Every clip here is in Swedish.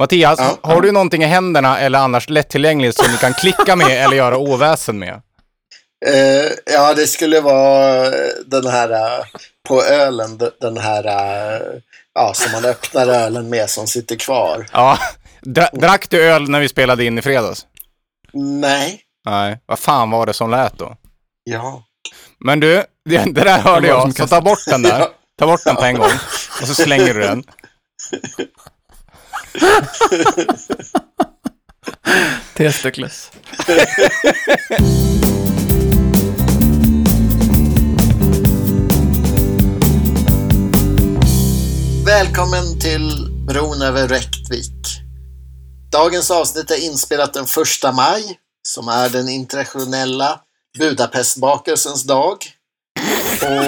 Mattias, Ja. har du någonting i händerna eller annars lättillgängligt som du kan klicka med eller göra oväsen med? Eh, ja, det skulle vara eh, den här eh, på ölen, den här eh, ja, som man öppnar ölen med som sitter kvar. Ja. Dra drack du öl när vi spelade in i fredags? Nej. Nej. Vad fan var det som lät då? Ja. Men du, det, det där hörde jag, så ta bort den där. Ta bort den på en gång. Och så slänger du den. Testicles. Välkommen till bron över Rättvik. Dagens avsnitt är inspelat den 1 maj, som är den internationella Budapestbakelsens dag.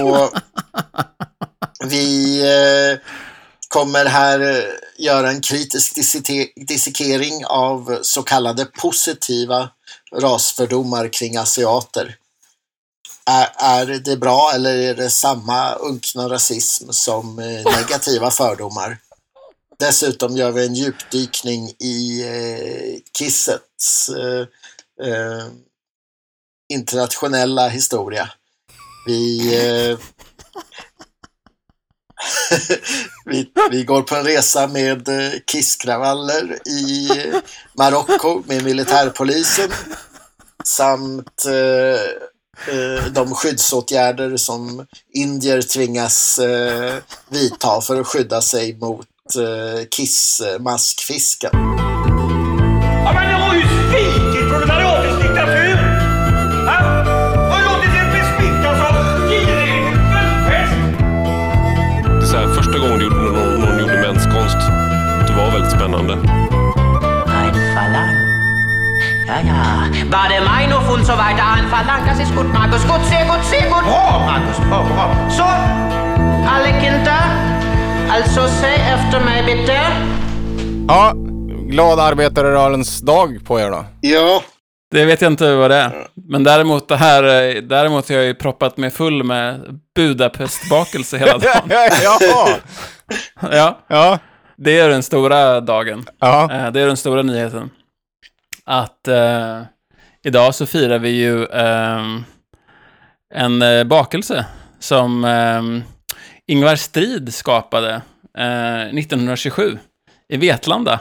Och vi eh, kommer här eh, göra en kritisk dissekering av så kallade positiva rasfördomar kring asiater. Är, är det bra eller är det samma unkna rasism som eh, negativa fördomar? Dessutom gör vi en djupdykning i eh, Kissets eh, eh, internationella historia. Vi, eh, vi, vi går på en resa med eh, kisskravaller i Marocko med militärpolisen samt eh, eh, de skyddsåtgärder som indier tvingas eh, vidta för att skydda sig mot eh, kissmaskfisken. Und so weiter ein Verlang. Das ist gut, Markus. Gut, sehr gut, sehr gut. Bra, Markus. Bra, bra. Så, alle Kinder. Alltså, säg efter mig bitte. Ja, glad arbetarrörelsens dag på er då. Ja, Det vet jag inte vad det är. Men däremot det här, däremot har jag ju proppat mig full med Budapestbakelse hela dagen. Jaha! Ja, Ja. det är den stora dagen. Ja. Eh, Det är den stora nyheten. Att eh, idag så firar vi ju ehm, en eh, bakelse som ehm, Ingvar Strid skapade eh, 1927 i Vetlanda.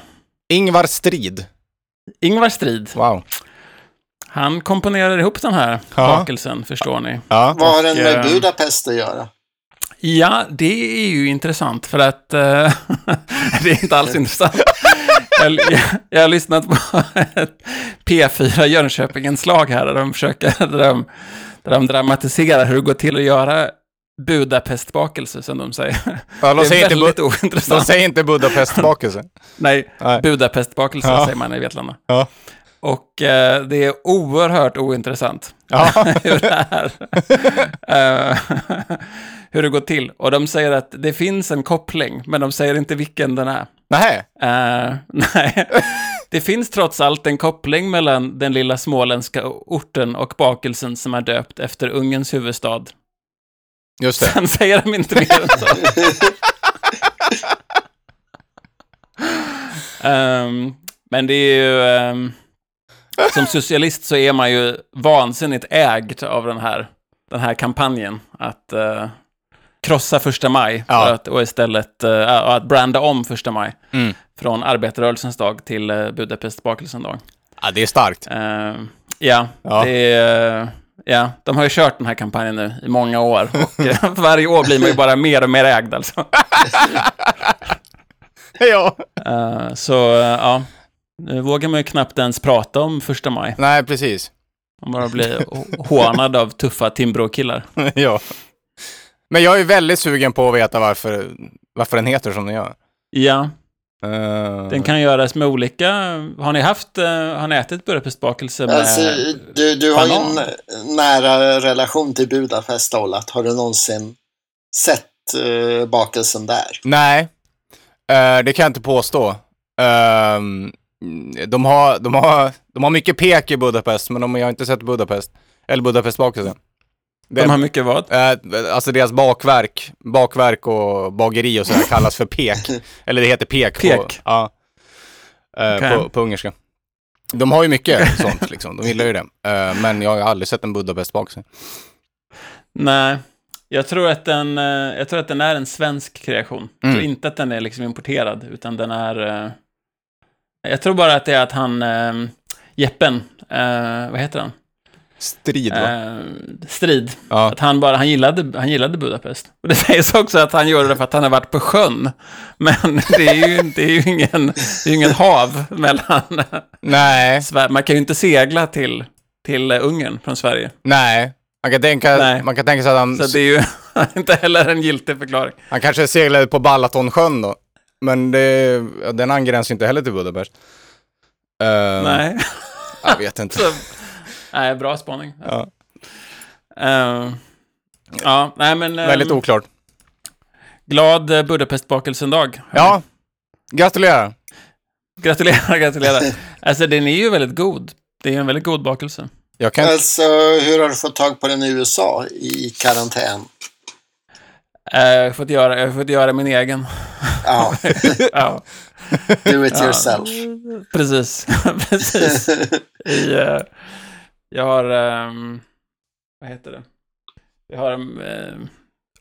Ingvar Strid. Ingvar Strid, Wow. han komponerar ihop den här Ja. bakelsen, förstår ni. Ja. vad har den med eh, Budapest att göra? Ja, det är ju intressant för att eh, det är inte alls intressant. Jag, jag, jag har lyssnat på ett P4 Jönköping-inslag här där de försöker, där de, där de dramatiserar hur det går till att göra Budapestbakelse, som de säger. Ja, de, säger inte, Bu- de ointressant. säger inte Budapestbakelse. Nej, Nej. Budapestbakelse Ja. säger man i Vetlanda. Ja. Och eh, det är oerhört ointressant Ja. hur det är. Eh, hur det går till. Och de säger att det finns en koppling, men de säger inte vilken den är. Nej. Eh, nej. Det finns trots allt en koppling mellan den lilla småländska orten och bakelsen som är döpt efter Ungerns huvudstad. Just det. Sen säger de inte mer än så. Ehm, men det är ju... ehm, som socialist så är man ju vansinnigt ägd av den här, den här kampanjen. Att eh, krossa första maj Ja. för att, och istället eh, att branda om första maj. Mm. Från arbetarrörelsens dag till uh, Budapestbakelsens dag. Ja, det är starkt. Ehm, ja, Ja. det är... Ja, de har ju kört den här kampanjen nu i många år och eh, varje år blir man ju bara mer och mer ägd alltså. Ja. Eh, så eh, ja, nu vågar man ju knappt ens prata om första maj. Nej, precis. Man bara blir hå- hånad av tuffa Timbro-killar. ja. Men jag är väldigt sugen på att veta varför, varför den heter som den gör. Ja, Eh, den kan göras med olika... Har ni haft, eh, har ni ätit Budapestbakelse med... Alltså, du, du har ju en nära relation till Budapest, Ollat. Har du någonsin sett eh, bakelsen där? Nej, Eh, det kan jag inte påstå. Ehm, de, har, de, har, de har mycket pek i Budapest, men de, jag har inte sett Budapest. Eller Budapestbakelsen. De har mycket vad? Eh, alltså deras bakverk, bakverk och bageri och sådär kallas för pek. Eller det heter pek. På, Pek. ja. eh, Okej. på, på ungerska. De har ju mycket sånt liksom, de gillar ju det. Eh, men jag har aldrig sett en Budapest-bakelse. Nej, jag tror, att den, eh, jag tror att den är en svensk kreation. Jag tror Mm. inte att den är liksom importerad, utan den är... Jag tror bara att det är att han, eh, Jeppen, eh, vad heter han? Strid va? Eh, Strid. ja. Att han bara, han gillade, han gillade Budapest. Och det sägs också att han gjorde det för att han har varit på sjön. Men det är ju, det är ju ingen, det är ju inget hav mellan Nej, Sverige. Man kan ju inte segla till, till eh, Ungern från Sverige. nej. Man kan, tänka, Nej. man kan tänka sig att han, Så det är ju inte heller en giltig förklaring. han kanske seglade på Balatonsjön då. Men det, den angränsar inte heller till Budapest. Eh, Nej. Jag vet inte. Så, nej, bra spaning. Ja. Eh, ja, nej men... eh, Väldigt oklart. Glad Budapestbakelsen-dag. Ja, gratulerar. Gratulerar, gratulerar. alltså den är ju väldigt god. Det är ju en väldigt god bakelse. Jag kan. Alltså, hur har du fått tag på den i USA i karantän? Eh, Jag har fått göra, jag har fått göra min egen. Ja, ja, do it Ja. yourself. precis. precis. I, eh, jag har... ehm, vad heter det? Vi har, um,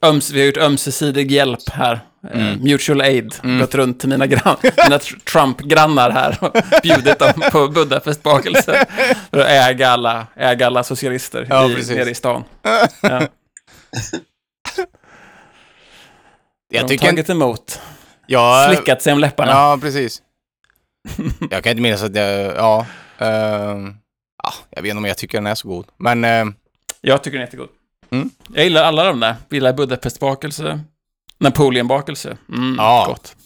öms, vi har gjort ömsesidig hjälp här. Mm. mutual aid. Mm. Gått runt till mina, grann, mina tr- Trump-grannar här och bjudit dem på Budapestbakelse. För att äga alla, äga alla socialister Ja, i, precis. nere i stan. Ja. Jag de tycker tagit emot. Jag, Slickat sig om läpparna. Ja, precis. jag kan inte minnas att jag... Ja. ehm, ja, jag vet inte om jag tycker den är så god. Men... ehm, Jag tycker den är jättegod. Mm. Jag gillar alla de där. Jag gillar Budapestbakelse, Napoleonbakelse. Mm, Ja. gott.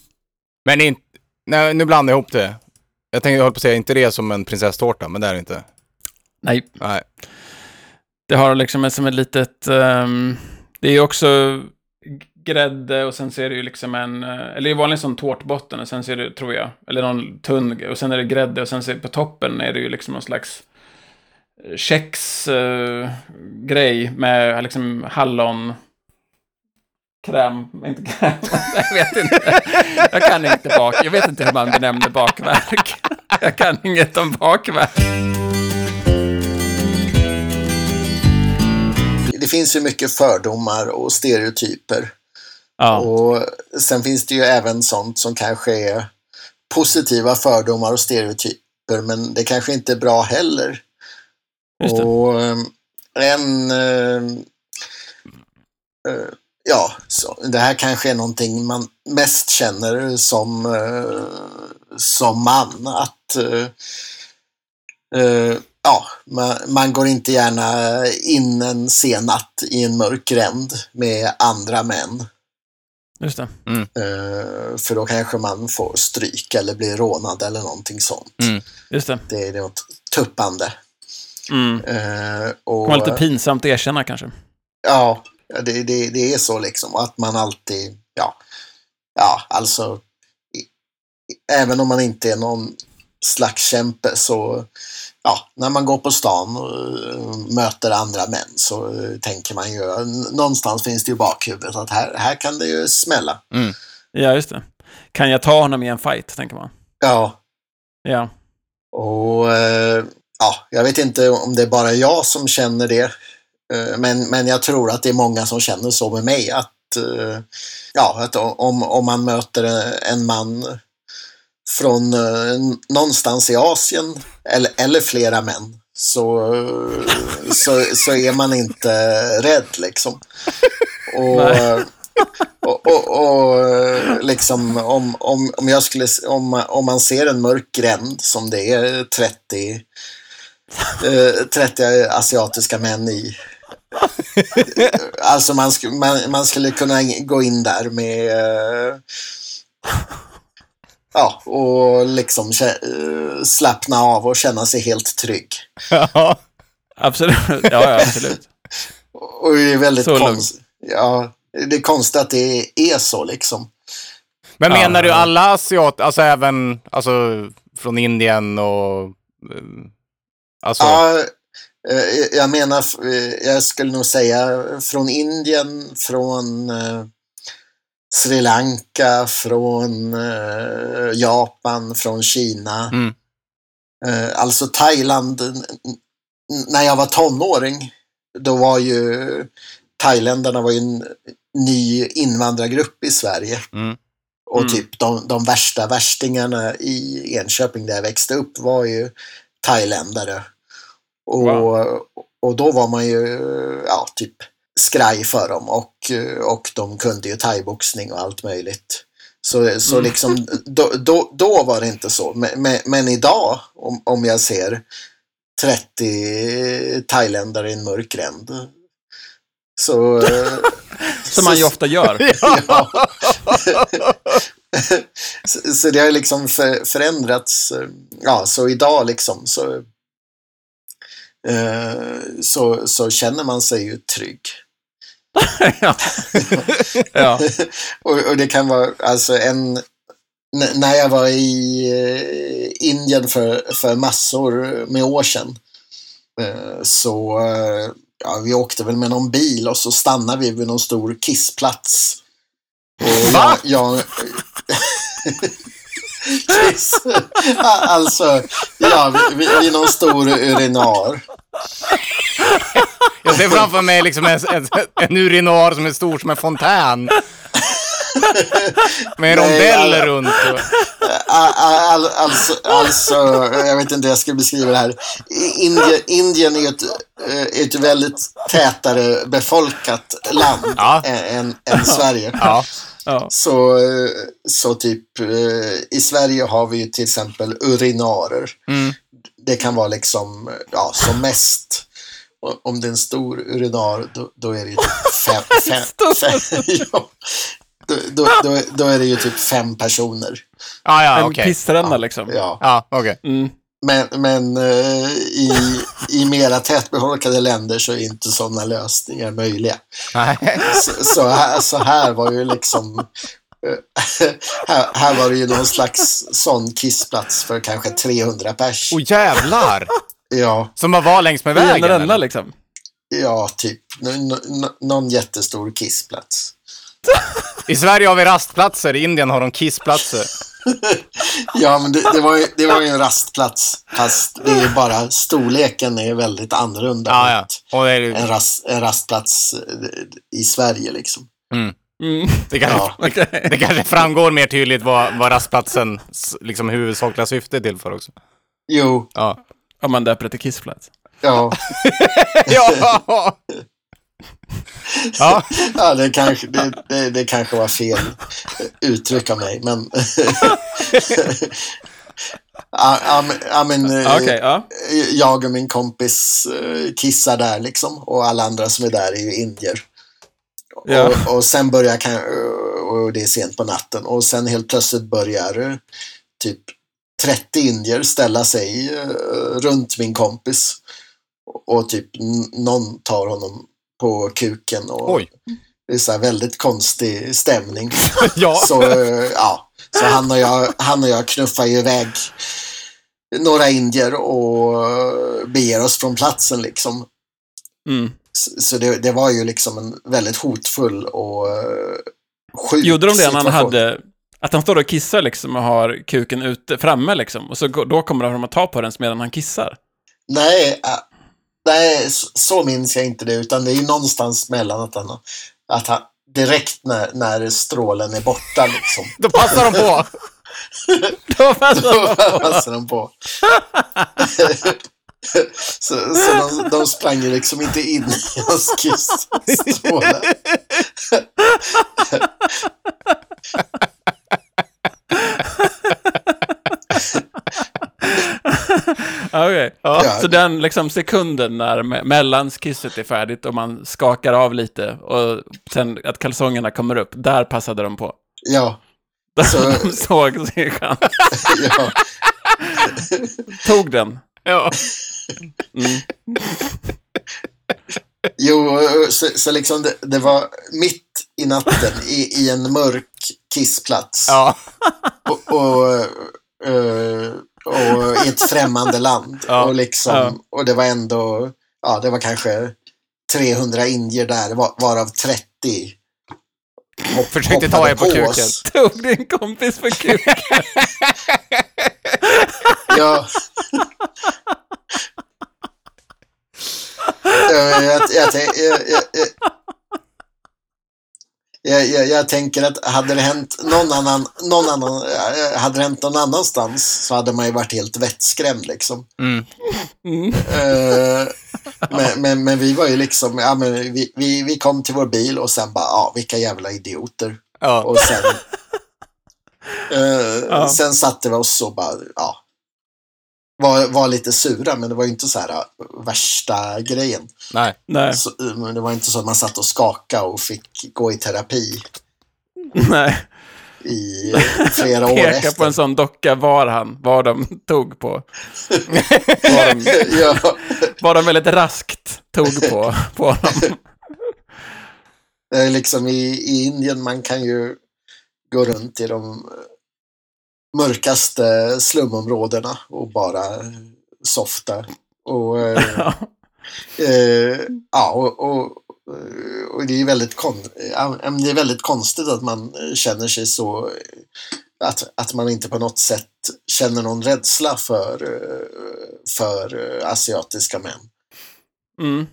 men inte... Nej, nu blandar jag ihop det. Jag tänkte, jag höll på att säga, inte det som en prinsesstårta, men det är det inte. Nej, Nej. det har liksom som ett litet... ehm, det är ju också grädde och sen så är det ju liksom en... Eh, eller det är vanlig sån tårtbotten och sen så är det, tror jag, eller någon tunn och sen är det grädde och sen så på toppen är det ju liksom någon slags eh, kexgrej grej med liksom hallon... Kräm, inte kräm, jag vet inte. Jag kan inte bak, jag vet inte hur man benämner bakverk. Jag kan inget om bakverk. Det finns ju mycket fördomar och stereotyper. Ja, Och sen finns det ju även sånt som kanske är positiva fördomar och stereotyper, men det kanske inte är bra heller. Och eh, en... eh, eh, ja, så, det här kanske är någonting man mest känner som, eh, som man. Att eh, eh, ja, man, man går inte gärna in en sen natt i en mörk gränd med andra män. Just det. Eh, för då kanske man får stryk eller blir rånad eller någonting sånt. Mm. Just det. Det är något tuppande. Mm. Det och, var lite pinsamt att erkänna kanske. Ja, det, det, det är så liksom. Att man alltid, ja, ja alltså, i, även om man inte är någon slagskämpe så, ja, när man går på stan och eh, möter andra män så eh, tänker man ju, någonstans finns det ju bakhuvudet att här, här kan det ju smälla. Ja, just det. Kan jag ta honom i en fight, tänker man. Ja, Ja. och eh, ja, jag vet inte om det är bara jag som känner det. Men, men jag tror att det är många som känner så med mig. Att, ja, att om, om man möter en man från eh, någonstans i Asien, eller, eller flera män, så, så, så är man inte rädd liksom. Och, Nej. och, och, och liksom om, om, om jag skulle, om, om man ser en mörk gränd som det är 30 eh, 30 asiatiska män i. Alltså man, man, man skulle kunna gå in där med eh, Ja, och liksom eh, slappna av och känna sig helt trygg. Ja. Absolut. Ja, ja, absolut. Och det är väldigt konstigt. Ja, det är konstigt att det är så liksom. Men Ja. menar du alla asiater, alltså även alltså, från Indien och... eh, Alltså, Ja, eh, jag menar, jag skulle nog säga från Indien, från Sri Lanka, från eh, Japan, från Kina. Mm. Eh, alltså Thailand, när jag var tonåring, då var ju thailändarna var ju en ny invandrargrupp i Sverige. Mm. Och Mm. typ de, de värsta värstingarna i Enköping där jag växte upp var ju thailändare. Och, Wow. och då var man ju ja, typ skraj för dem och, och de kunde ju thaiboxning och allt möjligt. Så, så Mm. liksom, då, då, då var det inte så. Men, men, men idag, om, om jag ser 30 thailändare i en mörk gränd. Så... eh, Som man ju ofta gör. Ja. så, så det har liksom för, förändrats. eh, Ja, så idag liksom så, eh, så, så känner man sig ju trygg. Ja. ja. Och, och det kan vara alltså en... När jag var i eh, Indien för, för massor med år sedan eh, så eh, ja, vi åkte väl med någon bil och så stannade vi vid någon stor kissplats. Och Va? Jag, jag. Alltså, ja, vid, vid någon stor urinar. Jag ser framför mig liksom en, en, en urinar som är stor som en fontän. Med rondeller runt. All, all, alltså, alltså, jag vet inte hur jag ska beskriva det här. Indien, Indien är ett, eh, ett väldigt tätare befolkat land Ja. än, än Sverige. Ja. ja. Så, eh, så typ eh, i Sverige har vi ju till exempel urinarer. Mm. Det kan vara liksom, ja, som mest. Om det är en stor urinar, då, då är det ju typ fem, fem, fem, ja. då, då, då, då är det ju typ fem personer. Ah, ja, En okej. pissränna liksom. Ja. Ja, okej. Mm. Men, men eh, i, i mera tätbefolkade länder så är inte sådana lösningar möjliga. Nej. Så, så, här, så här var ju liksom... eh, här, här var det ju någon slags sån kissplats för kanske 300 pers. Åh jävlar! Ja, Som bara var längs med vägen? eller? liksom. ja, typ. N- n- någon jättestor kissplats. I Sverige har vi rastplatser, i Indien har de kissplatser. Ja, men det, det, var ju, det var ju en rastplats. Fast det är ju bara storleken är väldigt annorlunda Ja, ja. Och det, är, en, rast, en rastplats eh, i Sverige liksom. Mm. Det, kanske, Ja. Okej. det kanske framgår mer tydligt vad, vad rastplatsens liksom, huvudsakliga syfte är till för också. Jo, Ja. Om man döper det till kissplats. ja. ja. ja. Ja, det kanske, det, det, det kanske var fel uttryck av mig, men... ja, men- eh, Okej, ja. jag och min kompis eh, kissar där liksom och alla andra som är där är ju indier. Ja. Och, och sen börjar, och det är sent på natten, och sen helt plötsligt börjar eh, typ 30 indier ställa sig eh, runt min kompis. Och, typ någon tar honom på kuken och Oj. det är så väldigt konstig stämning. ja. Så, eh, ja, så han, och jag, han och jag knuffar ju iväg några indier och beger oss från platsen liksom. Mm. Så det, det var ju liksom en väldigt hotfull och uh, sjuk Gjorde de det när han hade... Att han står och kissar liksom och har kuken ute, framme liksom. Och så då kommer de att ta på den medan han kissar. Nej, äh, nej så, minns jag inte det. Utan det är ju någonstans mellan att han, att han direkt när, när strålen är borta liksom. Då passar de på. Då passar de på. så så de, de sprang liksom inte in i hans kissstråle. Okej. Ja. Så den liksom sekunden när me- mellanskisset är färdigt och man skakar av lite och sen att kalsongerna kommer upp, där passade de på. Ja, Så- de såg sin chans. ja. Tog den. Ja. Mm. Jo, så, så liksom det, det var mitt i natten i, i en mörk kissplats. Ja. och, och, eh, och i ett främmande land. Ja, Och, liksom, ja. och det var ändå, ja det var kanske 300 indier där, var- varav 30 hopp, Försökte ta er på kuken. oss. Tog din kompis för kul. Ja. jag, jag, jag, tänk- jag, jag, jag, jag, jag, jag tänker att hade det hänt någon annan, någon annan, eh, hade det hänt någon annanstans så hade man ju varit helt vettskrämd liksom. Mm. Mm. Eh, men, men, men vi var ju liksom, ja men vi, vi, vi kom till vår bil och sen bara, ja vilka jävla idioter. Ja. Och sen, eh, Ja. sen satte vi oss och bara, ja. Var, var lite sura, men det var ju inte så här äh, värsta grejen. Nej. Nej, Så, eh, men det var inte så att man satt och skakade och fick gå i terapi nej. i flera år Peka efter. på en sån docka var han, vad de tog på. Vad de, ja, vad de väldigt raskt tog på, på honom. liksom i, i Indien, man kan ju gå runt i de mörkaste slumområdena och bara softa. Och, eh, Ja. Eh, ja, och, och, och det är väldigt kon det är väldigt konstigt att man känner sig så att, att man inte på något sätt känner någon rädsla för, för asiatiska män. Mm.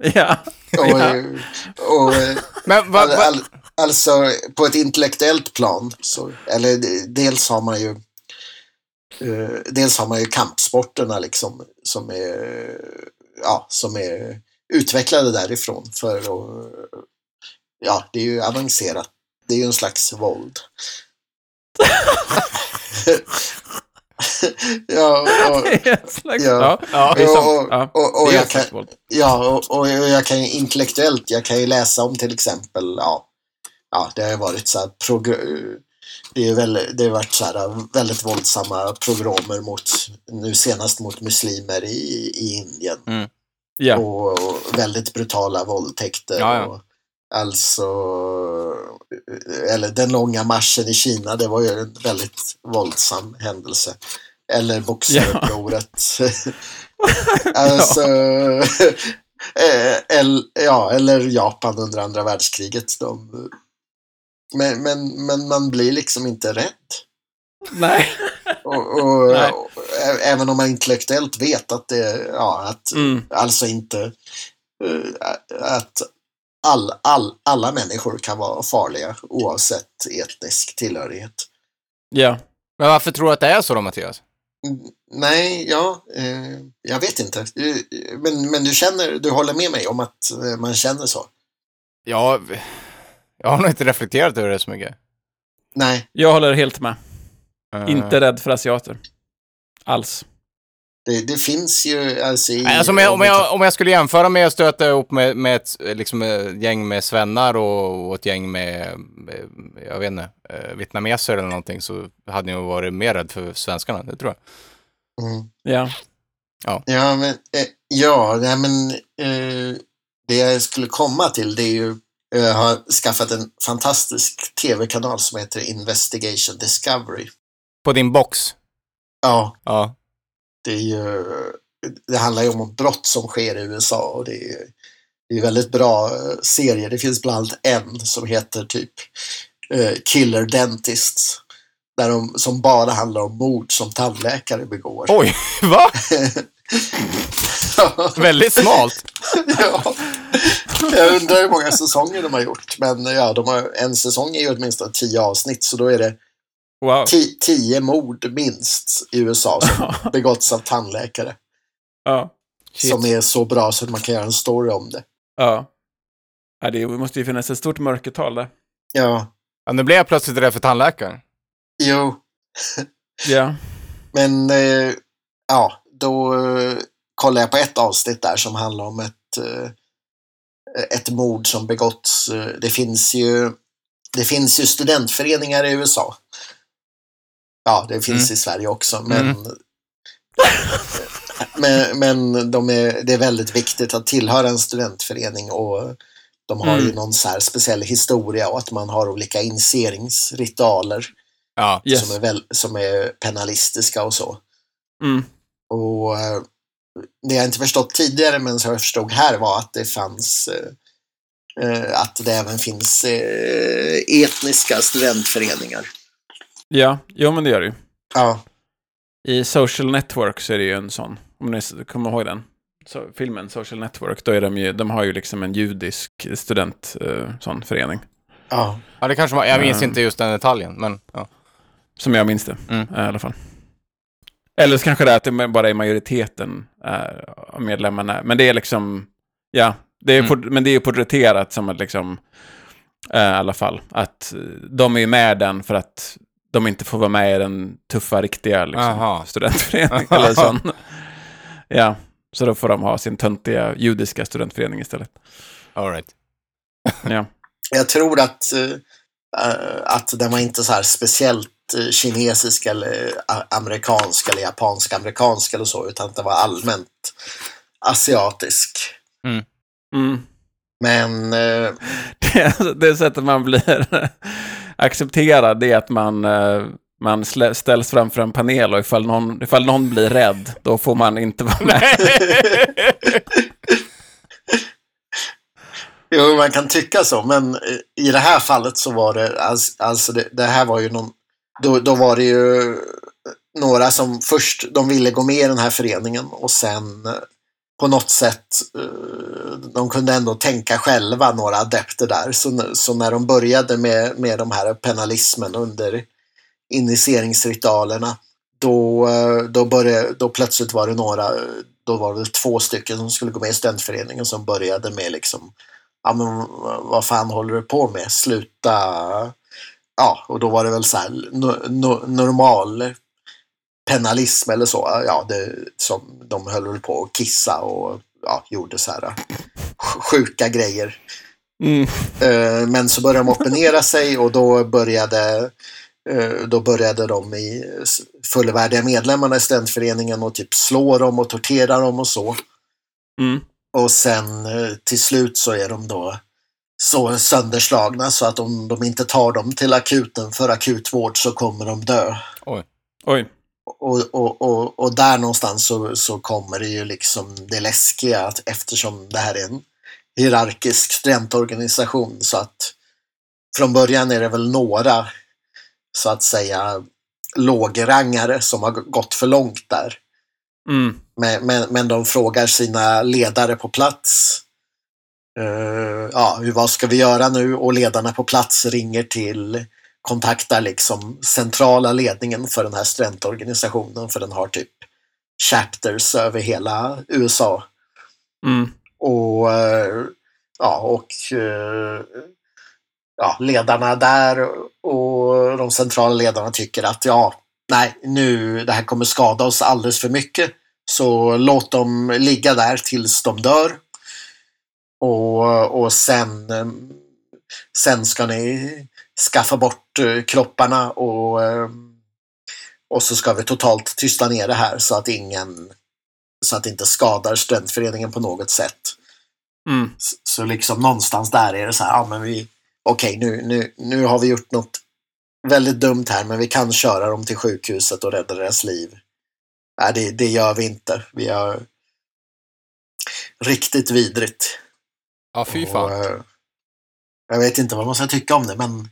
ja. Och, Ja. och, eh, Men vad... all, Va, all, alltså på ett intellektuellt plan, så, eller dels har man ju eh, dels har man ju kampsporterna liksom som är, ja, som är utvecklade därifrån för att, ja, det är ju avancerat. Det är ju en slags våld. ja, och. Ja. Och, jag kan, slags våld. Ja, och, och jag kan ju intellektuellt, jag kan ju läsa om till exempel, ja, ja det har ju varit så här, det, är väl, det har varit så här väldigt våldsamma progromer mot, nu senast mot muslimer i, i Indien. Ja. Och, och väldigt brutala våldtäkter. Ja, ja. Och, alltså, eller den långa marschen i Kina, det var ju en väldigt våldsam händelse. Eller boxarupproret. alltså, eh, eller, ja, eller Japan under andra världskriget. De, men, men, men man blir liksom inte rädd. Nej. Och, och, Nej. och, även om man intellektuellt vet att det, ja, att Mm. alltså inte eh, att all, all, alla människor kan vara farliga oavsett etnisk tillhörighet. Ja. men varför tror du att det är så då, Mattias? Nej, ja, eh, jag vet inte. Eh, Men, men du känner, du håller med mig om att eh, man känner så? Ja, jag har nog inte reflekterat över det så mycket. Nej, Jag håller helt med. Eh, Inte rädd för asiater. Alls. det, det finns ju alltså i... Nej, Alltså, om, jag, om, jag, om jag skulle jämföra med att stöta ihop med, med ett liksom, ett gäng med svennar och, och ett gäng med, jag vet inte, eh, vietnameser eller någonting så hade jag varit mer rädd för svenskarna, det tror jag. Mm. Ja. Ja, men, eh, ja, nej, men eh, det jag skulle komma till det är ju jag har skaffat en fantastisk tv-kanal som heter Investigation Discovery. På din box? Ja, Ja. det är ju, det handlar ju om brott som sker i USA och det är, det är väldigt bra eh, serier. Det finns bland annat en som heter typ eh, Killer Dentists. Där de, som bara handlar om mord som tandläkare begår. Oj, va? Väldigt smalt. ja. Jag undrar hur många säsonger de har gjort. Men ja, de har, en säsong är ju åtminstone tio avsnitt. Så då är det Wow. ti, tio mord minst i USA som begåtts av tandläkare. Ja. Shit. Som är så bra så att man kan göra en story om det. Ja. ja. Det måste ju finnas ett stort mörkertal där. Ja, Ja, nu blev jag plötsligt rädd för tandläkaren. jo. Ja. Men eh, ja, då eh, kollade jag på ett avsnitt där som handlar om ett, eh, ett mord som begåtts. Eh, det finns ju det finns ju studentföreningar i USA. Ja, det finns Mm. i Sverige också, men Mm. men, men de är, det är väldigt viktigt att tillhöra en studentförening och de har ju Mm. någon så här speciell historia och att man har olika initieringsritualer Ja. Yes. som, är väl, som är penalistiska och så. Mm. Och eh, det jag inte förstått tidigare men som jag förstod här var att det fanns eh, eh, att det även finns eh, etniska studentföreningar. Ja, jo men det gör det ju. Ja, I Social Network så är det ju en sån, om ni kommer ihåg den. Så, filmen Social Network, då är de ju, de har ju liksom en judisk student, eh, sån förening. ja. Ja, det kanske var, jag minns Mm. inte just den detaljen, men ja. Som jag minns det, Mm. i alla fall. Eller så kanske det är att det bara är majoriteten eh, av medlemmarna. Men det är liksom, ja, det är Mm. men det är ju porträtterat som att liksom, eh, i alla fall, att eh, de är ju med den för att de inte får vara med i den tuffa, riktiga liksom, studentföreningen. eller sån. Ja, så då får de ha sin töntiga judiska studentförening istället. All right. Ja. Jag tror att, eh, att den var inte så här speciellt eh, kinesisk eller eh, amerikansk eller japansk amerikansk eller så, utan att det var allmänt asiatisk. Mm. Men eh, det, det sättet man blir accepterad är att man, eh, man ställs framför en panel och ifall någon, ifall någon blir rädd, då får man inte vara med. Jo, man kan tycka så, men i det här fallet så var det, alltså, alltså det, det här var ju någon, då, då var det ju eh, några som först, de ville gå med i den här föreningen och sen eh, på något sätt, eh, de kunde ändå tänka själva, några adepter där. Så, så när de började med, med de här penalismen under initieringsritualerna, då, då, började, då plötsligt var det några, då var det två stycken som skulle gå med i studentföreningen som började med liksom ja men vad fan håller du på med? Sluta. Ja, och då var det väl så här no, no, normal penalism eller så. Ja, det, som de höll väl på att kissa och ja, gjorde så här sj- sjuka grejer. Mm. Eh, Men så började de opponera sig och då började, eh, då började de i fullvärdiga medlemmarna i studentföreningen och typ slå dem och tortera dem och så. Mm. Och sen eh, till slut så är de då så sönderslagna så att om de inte tar dem till akuten för akutvård så kommer de dö. Oj. Och, och, och, och där någonstans så, så kommer det ju liksom det läskiga att eftersom det här är en hierarkisk studentorganisation så att från början är det väl några så att säga lågrangare som har gått för långt där. Mm. Men, men, men de frågar sina ledare på plats. Eh, ja, vad ska vi göra nu? Och ledarna på plats ringer till, kontaktar liksom centrala ledningen för den här studentorganisationen för den har typ chapters över hela USA. Mm. Och, eh, ja, och eh, ja, ledarna där och de centrala ledarna tycker att ja, nej, nu det här kommer skada oss alldeles för mycket. Så låt dem ligga där tills de dör. Och, och sen, sen ska ni skaffa bort eh, kropparna och, eh, och så ska vi totalt tysta ner det här så att ingen så att det inte skadar studentföreningen på något sätt. Mm. Så, så liksom någonstans där är det så här, ja men vi, okej nu, nu, nu har vi gjort något väldigt dumt här men vi kan köra dem till sjukhuset och rädda deras liv. Nej, det, det gör vi inte. Vi har riktigt vidrigt. Ja, fy Och, fan. eh, jag vet inte vad man ska tycka om det, men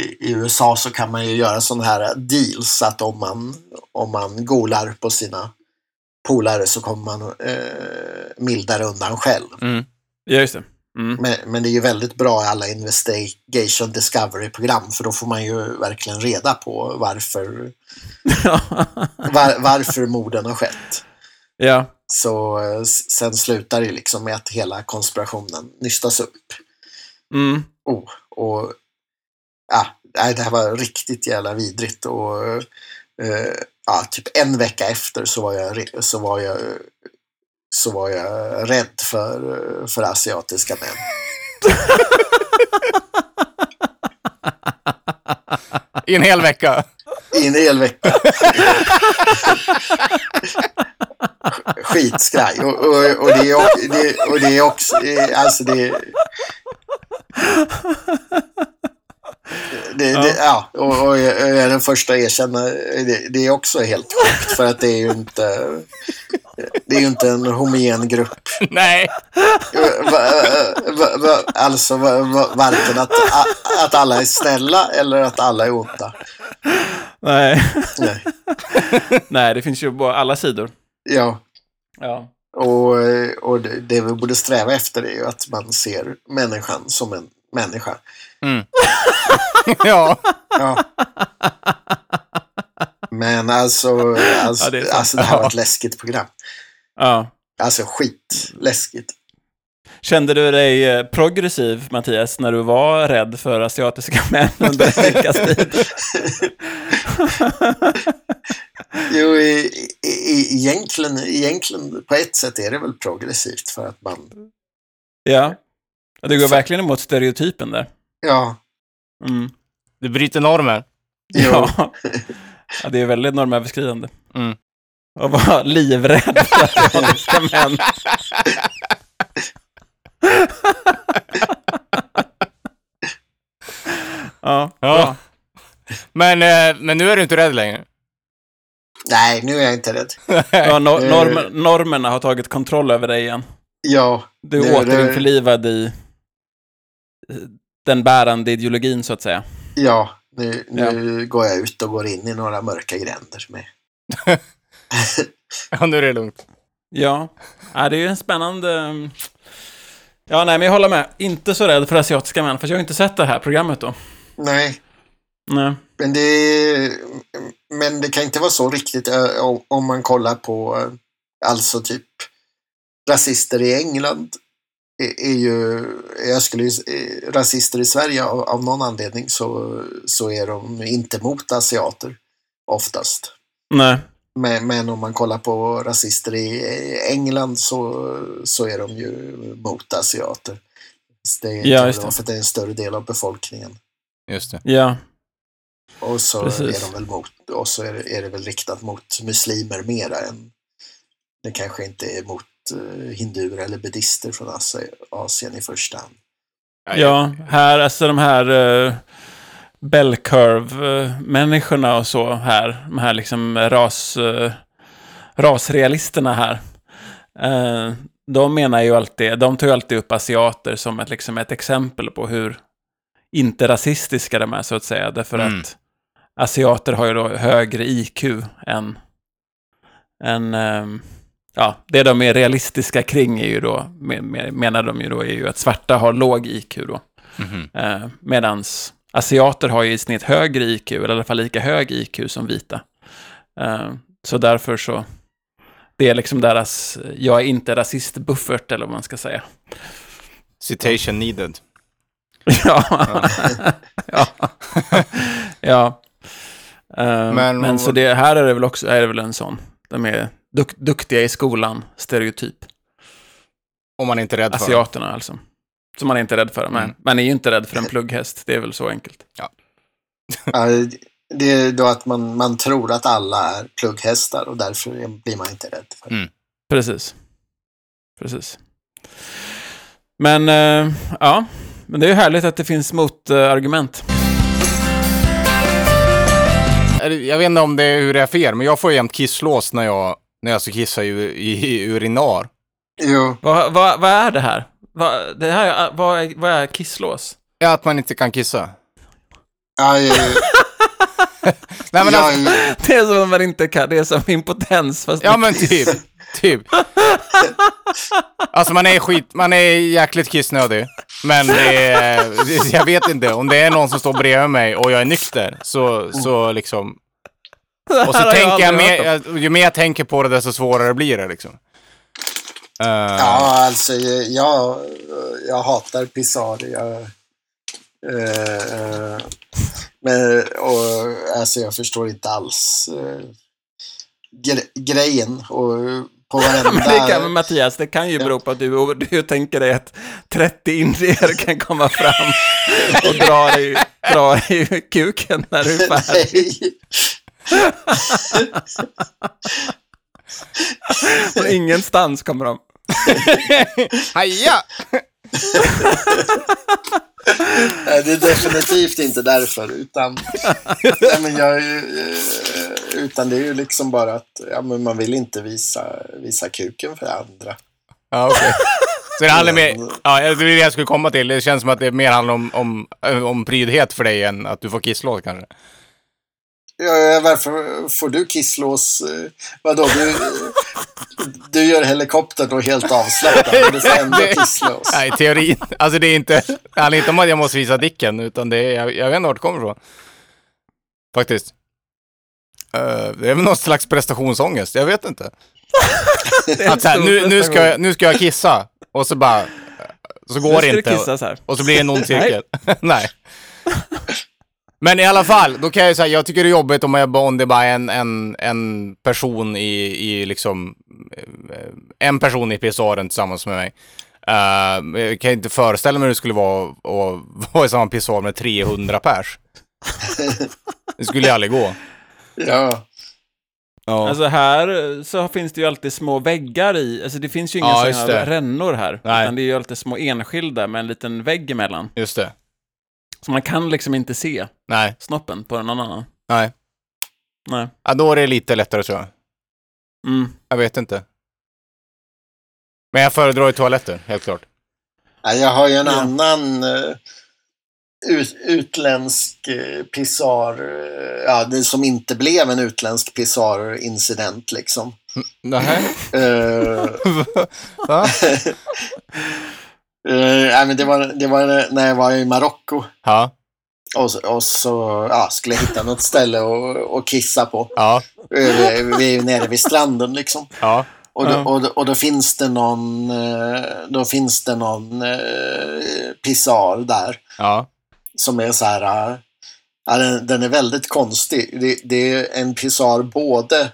i, i USA så kan man ju göra sådana här deals att om man, om man golar på sina polare så kommer man eh, mildare undan själv. Mm. Ja, just det. Mm. Men, men det är ju väldigt bra i alla investigation discovery-program för då får man ju verkligen reda på varför, var, varför morden har skett. ja. Så eh, sen slutar det liksom med att hela konspirationen nystas upp. Mm. Oh, och ja, det här var riktigt jävla vidrigt och eh, ja, typ en vecka efter så var jag, så var jag, så var jag rädd för, för asiatiska män. I en hel vecka. I en hel vecka. Skitskraj. Och, och, och, det är, också- det, och det är också, alltså det, det Det, det, ja, och, och jag är den första att erkänna det, det är också helt sjukt för att det är ju inte det är ju inte en homogen grupp. Nej. Alltså va, va, varken att, att alla är snälla eller att alla är onda. Nej. Nej. Nej, det finns ju bara alla sidor. Ja, Ja. och, och det, det vi borde sträva efter är ju att man ser människan som en människa. Ja. Ja. Men alltså, alltså, Ja, det sant. alltså det här var ett läskigt program. ja. Alltså skit läskigt. Kände du dig eh, progressiv, Mattias, när du var rädd för asiatiska män under en veckas tid? Jo, i, i, i, egentligen, egentligen på ett sätt är det väl progressivt för att man, Ja. Du går verkligen emot stereotypen där. ja, Mm. Du bryter normer. Ja. ja, det är väldigt normöverskridande. Mm. Och vara livrädd för asiatiska män. ja, Ja. Men, eh, men nu är du inte rädd längre. Nej, nu är jag inte rädd. ja no norm normerna har tagit kontroll över dig igen. Ja, Du är det- återinförlivad i den bärande ideologin, så att säga. ja, nu, nu går jag ut och går in i några mörka gränder med. Ja, nu är det lugnt. Ja, ja det är ju en spännande... Ja, nej, men jag håller med. Inte så rädd för asiatiska män, för jag har inte sett det här programmet då. Nej, Nej. Men det, men det kan inte vara så riktigt eh, om- man kollar på, eh, alltså typ rasister i England är, är ju, jag skulle ju, eh, rasister i Sverige av, av någon anledning så, så är de inte mot asiater oftast. Nej. Men, men om man kollar på rasister i England så, så är de ju mot asiater. Det är, Ja, just det. För att det är en större del av befolkningen. Just det. Ja. Och så Precis. är de väl mot, och så är det, är det väl riktat mot muslimer mera än det kanske inte är mot uh, hinduer eller buddister från Asi- Asien i första hand. Ja, här, alltså de här uh, bell curve-människorna och så här, de här liksom ras, uh, rasrealisterna här. Uh, de menar ju alltid, de tar ju alltid upp asiater som ett, liksom ett exempel på hur inte rasistiska de är, så att säga. Därför Mm. att asiater har ju då högre IQ än, än ehm, ja, det de är realistiska kring är ju då, me- me- menar de ju då, är ju att svarta har låg IQ då. Mhm. Eh, medans asiater har ju i snitt högre IQ, eller i alla fall lika hög IQ som vita. Eh, så därför så, det är liksom deras, jag är inte rasist-buffert, eller vad man ska säga. Citation needed. ja. ja. ja. Eh, Men- men, så det, här är det väl också, är det väl en sån, de är duk, duktiga i skolan, stereotyp. Om man inte är rädd för dem. Asiaterna alltså. Som man inte är rädd för. Men Mm. man är ju inte rädd för en plugghäst. Det är väl så enkelt. Ja, det är då att man, man tror att alla är plugghästar och därför blir man inte rädd för det. Mm. Precis. Precis. Men, eh, ja. Men det är ju härligt att det finns motargument. Eller, Jag vet inte om det är hur det är för er, men jag får jämt kisslås när jag, när jag ska kissa i, i, i urinar. Jo, Vad, vad, vad är det här? Vad, det här vad, är, vad är kisslås? Ja, att man inte kan kissa. ja, ju- Nej, men ja, alltså, Det är som att man inte kan. Det är som impotens. Fast ja men typ. Typ. Alltså man är skit, man är jäkligt kissnödig. Men det är, det- jag vet inte, om det är någon som står bredvid mig och jag är nykter, så, så liksom... Och så tänker jag, mer, ju mer jag tänker på det, desto svårare blir det liksom. Eh, ja alltså jag, jag hatar Pissar. Jag, eh, eh, men, och, alltså, jag förstår inte alls gre grejen. Och på varenda... Men det kan, men Mattias, det kan ju bero på att du, du tänker dig att 30 indier kan komma fram och dra dig, dra i kuken när du är färdig. Från ingenstans kommer de. Haja! Nej, det är definitivt inte därför. Utan, nej, men jag, ju, eh, utan det är ju liksom bara att ja, men man vill inte visa, visa kuken för andra. Ja, okej. Så det handlar mer, ja, det är det jag skulle komma till. Det känns som att det mer handlar om, om, om prydhet för dig än att du får kisslåt kanske. Ja, varför får du kisslås? Eh, Vadå, du, du gör helikoptern och helt avslappnad, men du får ändå Det- kisslås. Nej, teorin. Alltså det är inte, det handlar inte om att jag måste visa dicken, utan det är, jag, jag vet inte vart det kommer ifrån. Faktiskt. Eh, det är väl någon slags prestationsångest, jag vet inte. Att så här, nu, nu, ska jag, nu ska jag kissa, och så bara, så går det ska inte. kissa så här. Och så blir det en ond cirkel. Nej. Men i alla fall, då kan jag säga, jag tycker det är jobbigt om, jag, om det bara är en, en, en person i, i liksom, eh, en person i pissoaren tillsammans med mig. Uh, jag kan inte föreställa mig hur det skulle vara att vara i samma pissoar med 300 pers. Det skulle ju aldrig gå. Ja, Ja. Alltså här så finns det ju alltid små väggar i, alltså det finns ju inga Ja, sådana här rännor här. Nej. Utan det är ju alltid små enskilda med en liten vägg emellan. Just det. Så man kan liksom inte se Nej, snoppen på någon annan. nej. Nej. Ja, då är det lite lättare tror jag. Mm. Jag vet inte. Men jag föredrar ju toaletter, helt klart. Ja, jag har ju en Ja. annan uh, ut, utländsk uh, pissar, uh, ja, det som inte blev en utländsk pissar-incident liksom. Nähä? Uh, Va? uh, nej, men det, var, det var när jag var i Marocko Ja, och, så- och så ja, skulle jag hitta något ställe att kissa på. ja, Vi, vi är ju nere vid stranden liksom. ja. Och då, och, då- och då finns det någon, eh, då finns det någon eh, pissar där Ja, som är så här, eh, ja, den, den är väldigt konstig. Det, det är en pissar både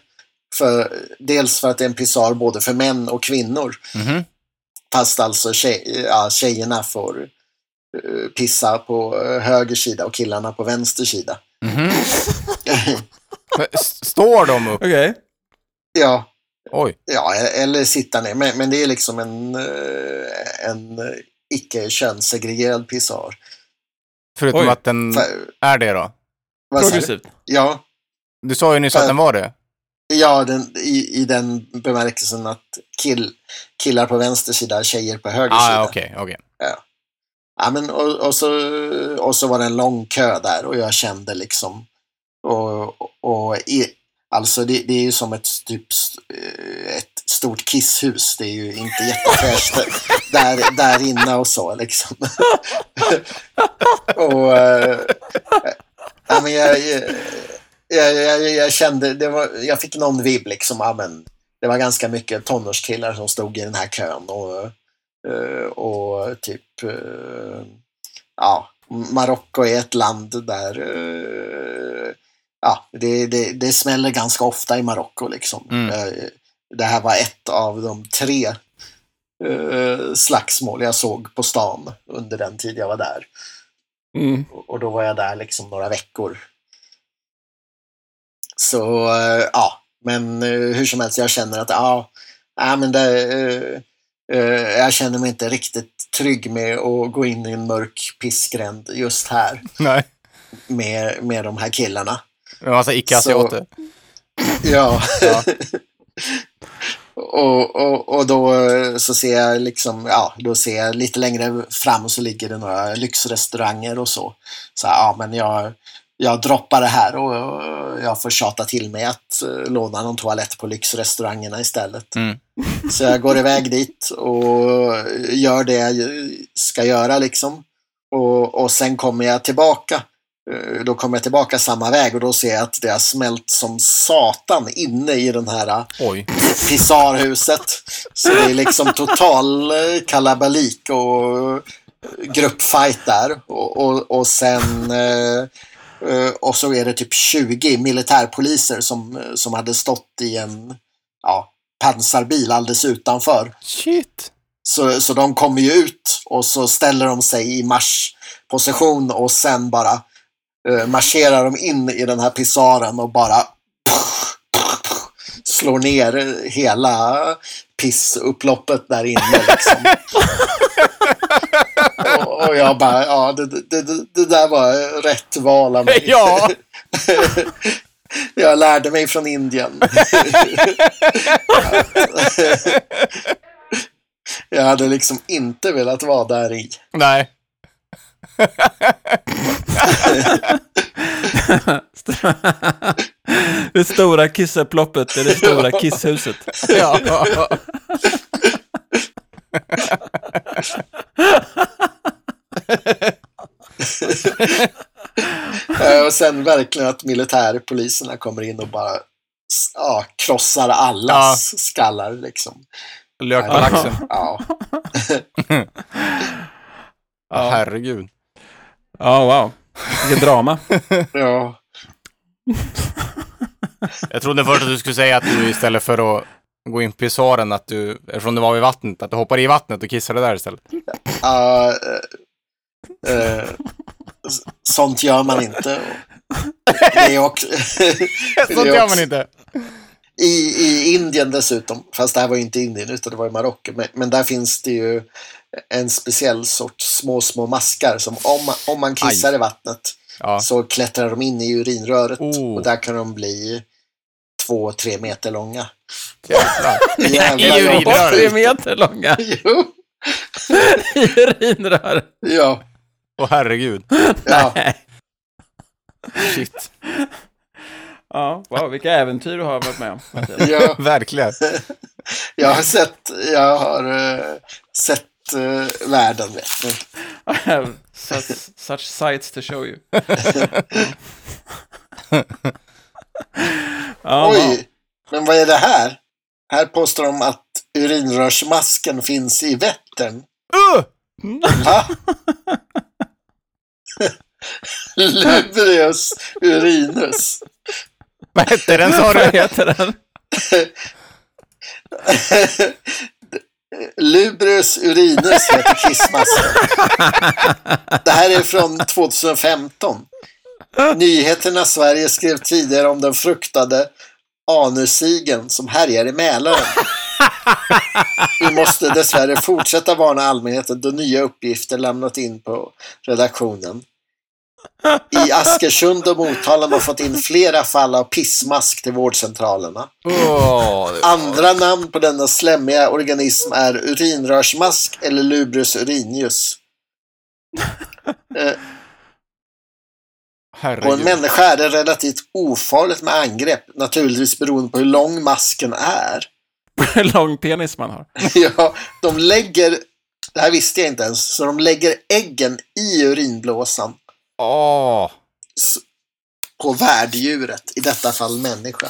för, dels för att det är en pissar både för män och kvinnor. Mhm. Fast alltså tjej, ja, tjejerna får eh, pissa på eh, höger sida och killarna på vänster sida. Men s- Står de upp? Okej. ja, Oj. Ja, eller sitta ner. Men, men det är liksom en, eh, en icke könssegregerad pissar. Förutom Oj. att den är det då. vad sa du? Progressivt. Ja, Du sa ju nyss att den var det. Ja den, i, i den bemärkelsen att kill, killar på vänster sida, tjejer på höger Ah, sida. ja, okej, okej. Ja, men, och, och, så, och så var det en lång kö där och jag kände liksom... Och, och i, alltså det, det är ju som ett, typ, eh, ett stort kisshus. Det är ju inte jättefräscht där, där inne och så liksom. och... eh, Ja, men jag, jag, jag, jag, jag kände, det var, jag fick någon vibb liksom. Ja, men det var ganska mycket tonårskillar som stod i den här kön. Och, eh, och typ, eh, ja, Marocko är ett land där eh, ja, det, det, det smäller ganska ofta i Marocko liksom. Mm. Det här var ett av de tre slagsmål jag såg på stan under den tid jag var där. Mm. Och då var jag där liksom några veckor. Så eh, ja, men eh, hur som helst, jag känner att ja, ja men det, eh, jag känner mig inte riktigt trygg med att gå in i en mörk pissgränd just här Nej. med, med de här killarna. En massa icke-asiater. Ja. Ja. och, och, och då så ser jag liksom, ja, då ser jag lite längre fram så ligger det några lyxrestauranger och så. Så ja, men jag, jag droppar det här och jag får tjata till mig att eh, låna någon toalett på lyxrestaurangerna istället. Mm. Så jag går iväg dit och gör det jag ska göra liksom. Och, och sen kommer jag tillbaka. Eh, Då kommer jag tillbaka samma väg och då ser jag att det har smält som satan inne i den här eh, Oj. pissarhuset. Så det är liksom total kalabalik och gruppfight där. Och, och, och sen eh, och så är det typ 20 militärpoliser som, som hade stått i en ja, pansarbil alldeles utanför. Shit. Så, så de kommer ju ut och så ställer de sig i marschposition och sen bara eh, marscherar de in i den här pissaren och bara slår ner hela pissupploppet där inne. Liksom. och, och jag bara, ja det, det, det, där var rätt val av mig. Ja. Jag lärde mig från Indien. Jag hade liksom inte velat vara där i. Nej. Det stora kissupploppet i det stora kisshuset. Ja. Eh, Och sen verkligen att militärpoliserna kommer in och bara ja, krossar allas skallar liksom. Lök på laxen. Ja. Ja, herregud. Ja, wow. Vilket drama. ja. Jag trodde först att du skulle säga att du istället för att gå in på pissoaren, att du, eftersom du var vid vattnet, att du hoppade i vattnet och kissade där istället. Eh, s- sånt gör man inte. Det är också, Sånt gör man inte. I, I Indien dessutom, fast det här var ju inte Indien utan det var i Marocko, men, men där finns det ju en speciell sorts små, små maskar som om man, om man kissar i vattnet Ja. så klättrar de in i urinröret Oh. och där kan de bli två, tre meter långa. Jävlar. Jävlar, I urinröret. Tre meter långa Jo, i urinrör. ja, Åh herregud. ja. Shit. Ja, wow, vilka äventyr du har varit med om. Ja. Verkligen. Jag har sett, jag har eh, sett uh, världen vet ni. I have such, such sights to show you. Ja. Oj, men vad är det här? Här påstår de att urinrörsmasken finns i Vättern. Uh! Va? Lubrius urinus. Vad hette den sa Vad du? heter den? Lubrius urinus heter kissmasken. Det här är från 2015. Nyheterna Sverige skrev tidigare om den fruktade anusigen som härjar i Mälaren. Vi måste dessvärre fortsätta varna allmänheten då nya uppgifter lämnat in på redaktionen. I Askersund och Motala har man fått in flera fall av pissmask till vårdcentralerna. Andra namn på denna slemmiga organism är urinrörsmask eller Lubrus urinius. Eh, På en herregud. människa är det relativt ofarligt med angrepp, naturligtvis beroende på hur lång masken är. Hur lång penis man har. Ja, de lägger, det här visste jag inte ens, så de lägger äggen i urinblåsan Åh. s- på värddjuret, i detta fall människa.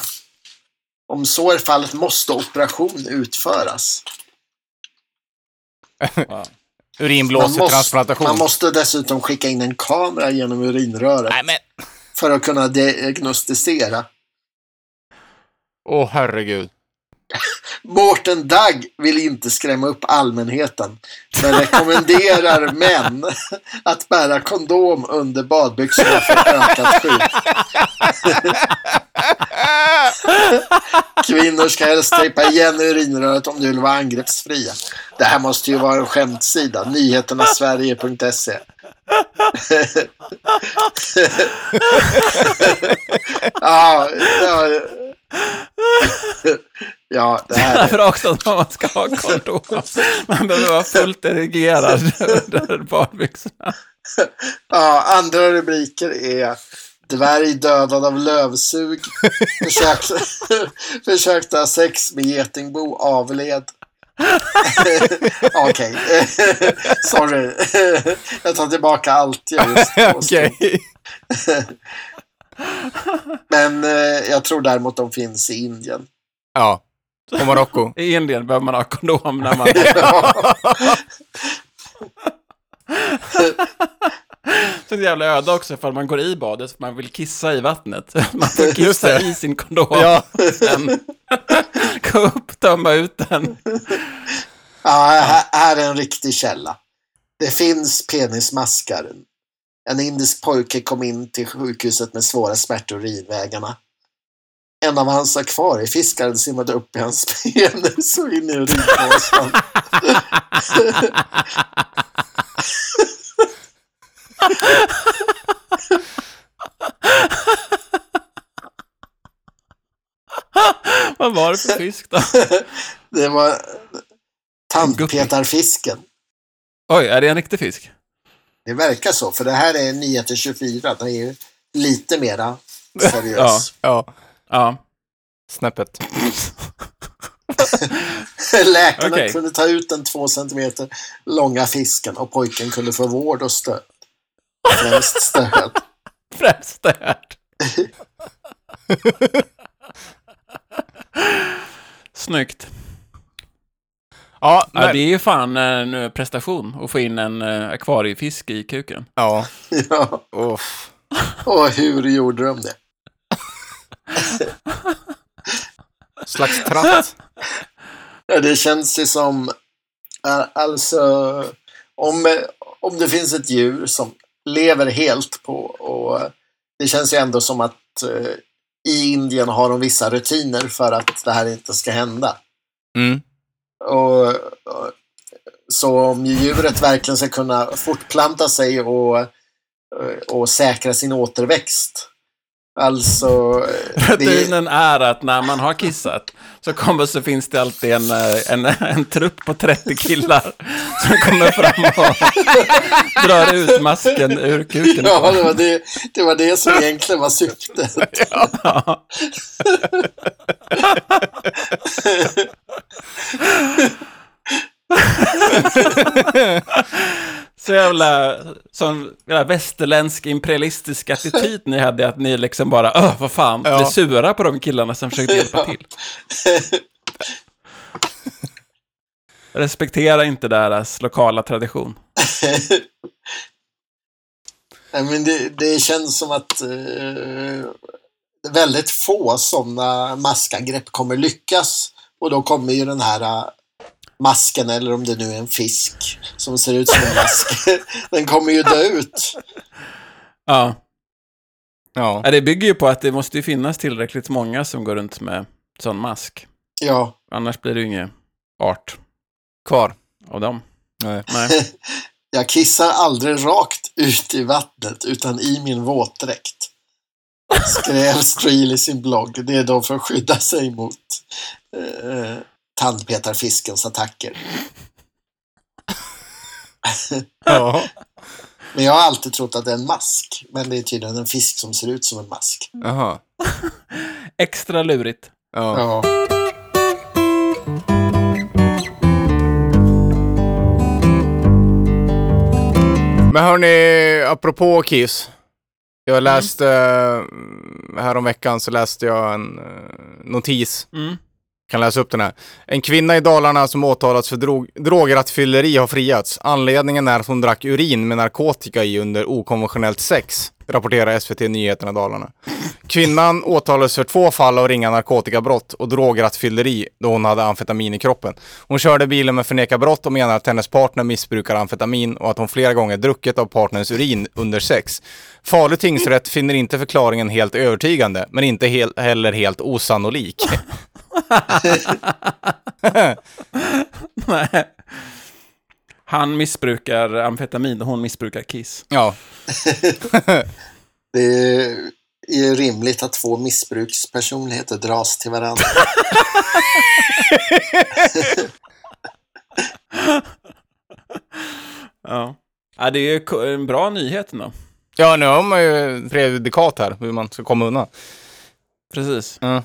Om så är fallet måste operation utföras. Wow. Man Urinblåsig måste, transplantation. man måste dessutom skicka in en kamera genom urinröret Nej men. för att kunna diagnostisera. Åh herregud. Mårten Dagg vill inte skrämma upp allmänheten, men rekommenderar män att bära kondom under badbyxorna för ökat skydd. Kvinnor ska helst tejpa igen urinröret om de vill vara angreppsfria. Det här måste ju vara en skämtsida. Nyheterna-sverige.se ja, ja, ja, det här är... För också att man ska ha kondom. Man behöver vara fullt erigerad under badbyxorna. Ja, andra rubriker är Dvärg dödad av lövsug. Försökte, försökte ha sex med getingbo, avled. Okej, sorry. Jag tar tillbaka allt jag just. Okej. Men eh, jag tror däremot de finns i Indien. Ja. Och Marocko. I Indien behöver man ha kondom när man... Så jävla öde också för man går i badet för man vill kissa i vattnet. Man får kissa i sin kondom. Ja. Sen gå upp, tömma ut den. Ja, här, här är en riktig källa. Det finns penismaskar. En indisk pojke kom in till sjukhuset med svåra smärtor i urinvägarna. En av hans akvariefiskare simmade upp i hans penis och in i urinblåsan. Vad var det för fisk då? Det var tandpetarfisken. Oj, är det en riktig fisk? Det verkar så, för det här är Nyheter 24. Det är ju lite mera seriös. Ja, Ja. Snäppet. Läkarna Okej. kunde ta ut den två centimeter långa fisken och pojken kunde få vård och stöd. Främst stöd. Främst stört. Snyggt. Ja, Ja, men, det är ju fan en eh, prestation att få in en eh, akvariefisk i kuken. ja. Ja. Uff. Och hur gjorde de det? Slags tratt. Ja, det känns ju som, eh, alltså, om, om det finns ett djur som lever helt på, och det känns ju ändå som att eh, i Indien har de vissa rutiner för att det här inte ska hända. Mm. Och, och, så om djuret verkligen ska kunna fortplanta sig och, och säkra sin återväxt. Alltså... Det, Rutinen är att när man har kissat så kommer så finns det alltid en, eh, en, en trupp på 30 killar som kommer fram och drar ut masken ur kuken. ja, det var det, det var det som egentligen var syftet. Ja. Så jävla, sån jävla västerländsk imperialistisk attityd ni hade, att ni liksom bara, öh, vad fan, Ja. blev sura på de killarna som försökte hjälpa till. Respektera inte deras lokala tradition. Nej, men det, det känns som att eh, väldigt få sådana maskangrepp kommer lyckas. Och då kommer ju den här masken, eller om det nu är en fisk som ser ut som en mask, den kommer ju dö ut. Ja. Ja. Ja, det bygger ju på att det måste ju finnas tillräckligt många som går runt med sån mask. Ja, Annars blir det ju ingen art Kvar. av dem. Nej. Nej. jag kissar aldrig rakt ut i vattnet utan i min våtdräkt. Skrev Streel i sin blogg. Det är då för att skydda sig mot eh, tandpetarfiskens attacker. Ja. Men jag har alltid trott att det är en mask. Men det är tydligen en fisk som ser ut som en mask. Jaha. Extra lurigt. Ja. Ja. Men hörni, apropå Kiss. Jag läste, mm. häromveckan så läste jag en eh, notis. Mm. Kan läsa upp den här. En kvinna i Dalarna som åtalats för drog, drograttfylleri har friats. Anledningen är att hon drack urin med narkotika i under okonventionellt sex, rapporterar SVT Nyheterna Dalarna. Kvinnan åtalades för två fall av ringa narkotikabrott och drograttfylleri då hon hade amfetamin i kroppen. Hon körde bilen med förneka brott och menar att hennes partner missbrukar amfetamin och att hon flera gånger druckit av partnerns urin under sex. Falu tingsrätt finner inte förklaringen helt övertygande, men inte hel- heller helt osannolik. Nej. Han missbrukar amfetamin och hon missbrukar kiss. Ja, Det är ju rimligt att två missbrukspersonligheter dras till varandra. Ja. ja, det är en bra nyhet ändå. ja nu har man ju prejudikat här, hur man ska komma undan. Precis. Ja.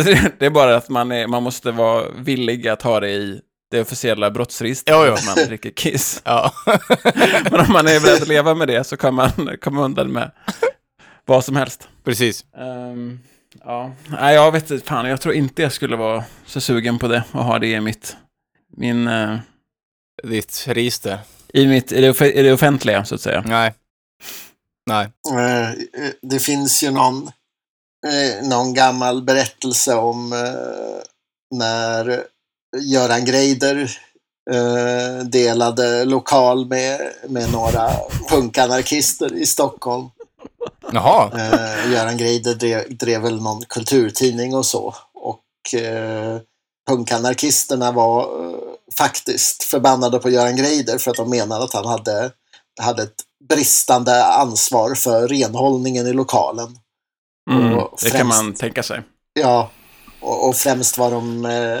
Det är bara att man, är, man måste vara villig att ha det i det officiella brottsregistret. Jo, jo. Att man dricker kiss. Ja. Men om man är beredd att leva med det så kan man komma undan med vad som helst. Precis. Ehm, ja, nej jag vet inte, fan, jag tror inte jag skulle vara så sugen på det och ha det i mitt, min, eh, Ditt register. i mitt, i det, off- i det offentliga så att säga. Nej. Nej. Eh, Det finns ju någon, eh, någon gammal berättelse om eh, när Göran Greider eh, delade lokal med, med några punkanarkister i Stockholm. Jaha. Eh, Göran Greider drev, drev väl någon kulturtidning och så. Och eh, punkanarkisterna var eh, faktiskt förbannade på Göran Greider för att de menade att han hade, hade ett bristande ansvar för renhållningen i lokalen. Mm, Och det kan främst- man tänka sig. Ja, och, och främst var de eh,